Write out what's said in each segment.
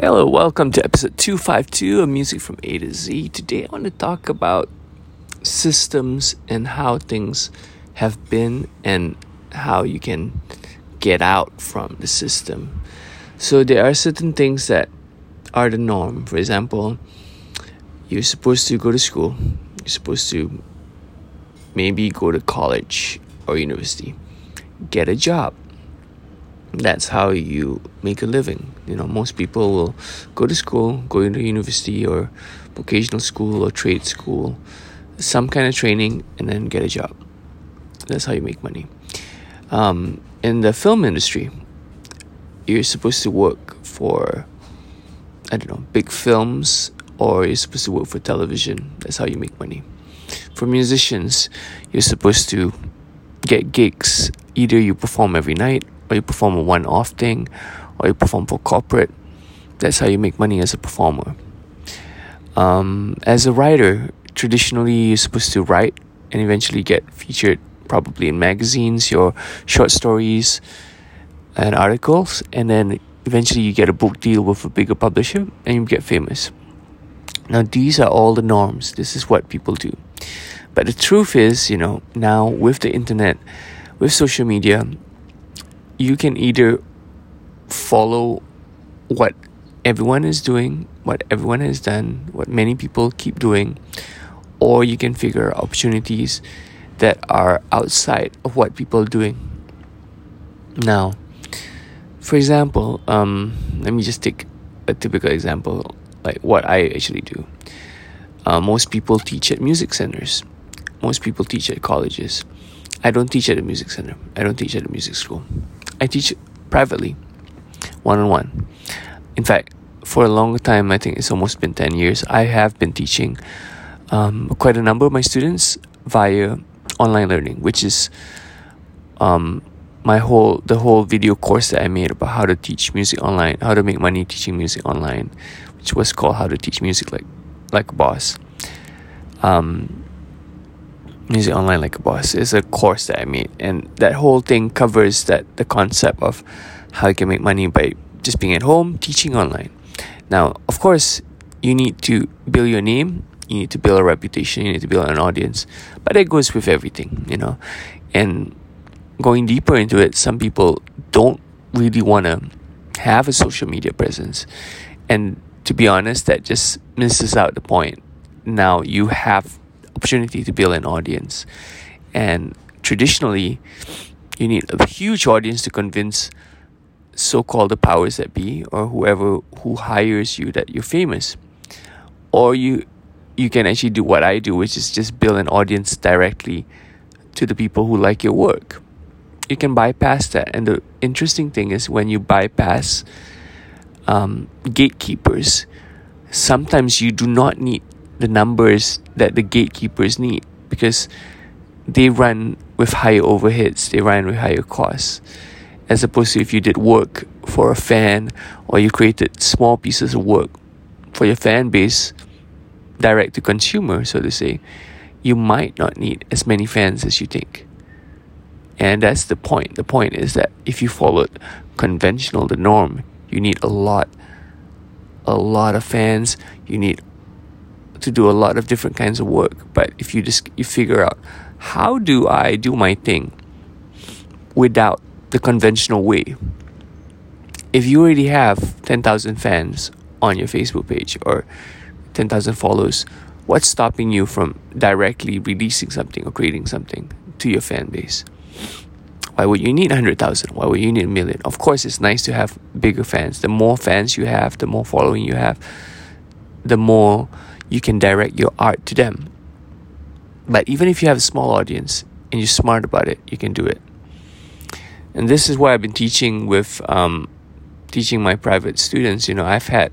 Hello, welcome to episode 252 of Music from A to Z. Today I want to talk about systems and how things have been and how you can get out from the system. So, there are certain things that are the norm. For example, you're supposed to go to school, you're supposed to maybe go to college or university, get a job that's how you make a living. You know, most people will go to school, go into university or vocational school or trade school, some kind of training, and then get a job. That's how you make money. Um, in the film industry, you're supposed to work for, I don't know, big films, or you're supposed to work for television. That's how you make money. For musicians, you're supposed to get gigs. Either you perform every night or you perform a one off thing, or you perform for corporate. That's how you make money as a performer. Um, as a writer, traditionally you're supposed to write and eventually get featured probably in magazines, your short stories and articles, and then eventually you get a book deal with a bigger publisher and you get famous. Now, these are all the norms. This is what people do. But the truth is, you know, now with the internet, with social media, you can either follow what everyone is doing, what everyone has done, what many people keep doing, or you can figure opportunities that are outside of what people are doing. Now, for example, um, let me just take a typical example, like what I actually do. Uh, most people teach at music centers. Most people teach at colleges. I don't teach at a music center. I don't teach at a music school. I teach privately, one on one. In fact, for a long time, I think it's almost been 10 years, I have been teaching um, quite a number of my students via online learning, which is um, my whole the whole video course that I made about how to teach music online, how to make money teaching music online, which was called How to Teach Music Like Like a Boss. Um, music online like a boss is a course that I made, and that whole thing covers that the concept of how you can make money by just being at home teaching online. Now, of course, you need to build your name, you need to build a reputation, you need to build an audience, but that goes with everything, you know. And going deeper into it, some people don't really want to have a social media presence, and to be honest, that just misses out the point. Now you have opportunity to build an audience. And traditionally, you need a huge audience to convince so-called the powers that be or whoever who hires you that you're famous. Or you you can actually do what I do, which is just build an audience directly to the people who like your work. You can bypass that. And the interesting thing is when you bypass um, gatekeepers, sometimes you do not need the numbers that the gatekeepers need because they run with higher overheads, they run with higher costs. As opposed to if you did work for a fan or you created small pieces of work for your fan base, direct to consumer, so to say, you might not need as many fans as you think. And that's the point. The point is that if you followed conventional, the norm, you need a lot, a lot of fans. You need to do a lot of different kinds of work but if you just you figure out how do i do my thing without the conventional way? If you already have 10,000 fans on your facebook page or 10,000 followers what's stopping you from directly releasing something or creating something to your fan base? Why would you need 100,000 why would you need a million? Of course it's nice to have bigger fans. The more fans you have the more following you have the more you can direct your art to them. But even if you have a small audience and you're smart about it, you can do it. And this is what I've been teaching with um, teaching my private students. You know, I've had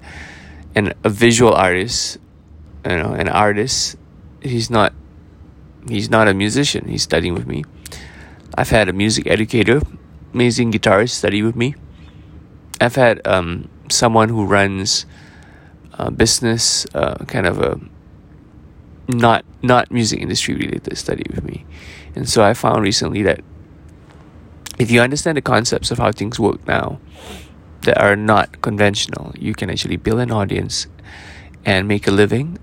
an a visual artist, you know, an artist. He's not he's not a musician. He's studying with me. I've had a music educator, amazing guitarist, study with me. I've had um, someone who runs uh, business, uh, kind of a not not music industry related study with me, and so I found recently that if you understand the concepts of how things work now, that are not conventional. You can actually build an audience and make a living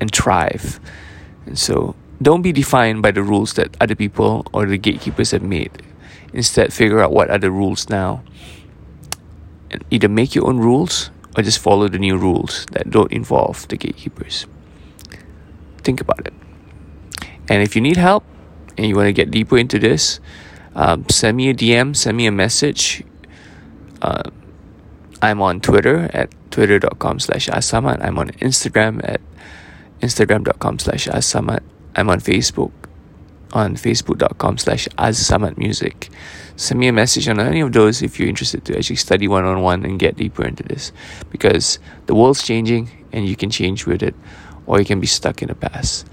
and thrive. And so don't be defined by the rules that other people or the gatekeepers have made. Instead, figure out what are the rules now. And either make your own rules or just follow the new rules that don't involve the gatekeepers. Think about it. And if you need help and you want to get deeper into this, um, send me a DM, send me a message. Uh, I'm on Twitter at twitter.com slash asamat. I'm on Instagram at instagram.com slash asamat. I'm on Facebook on facebook.com slash music. Send me a message on any of those if you're interested to actually study one on one and get deeper into this. Because the world's changing and you can change with it or you can be stuck in the past.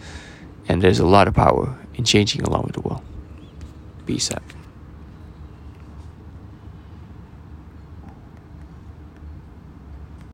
And there's a lot of power in changing along with the world. Peace out.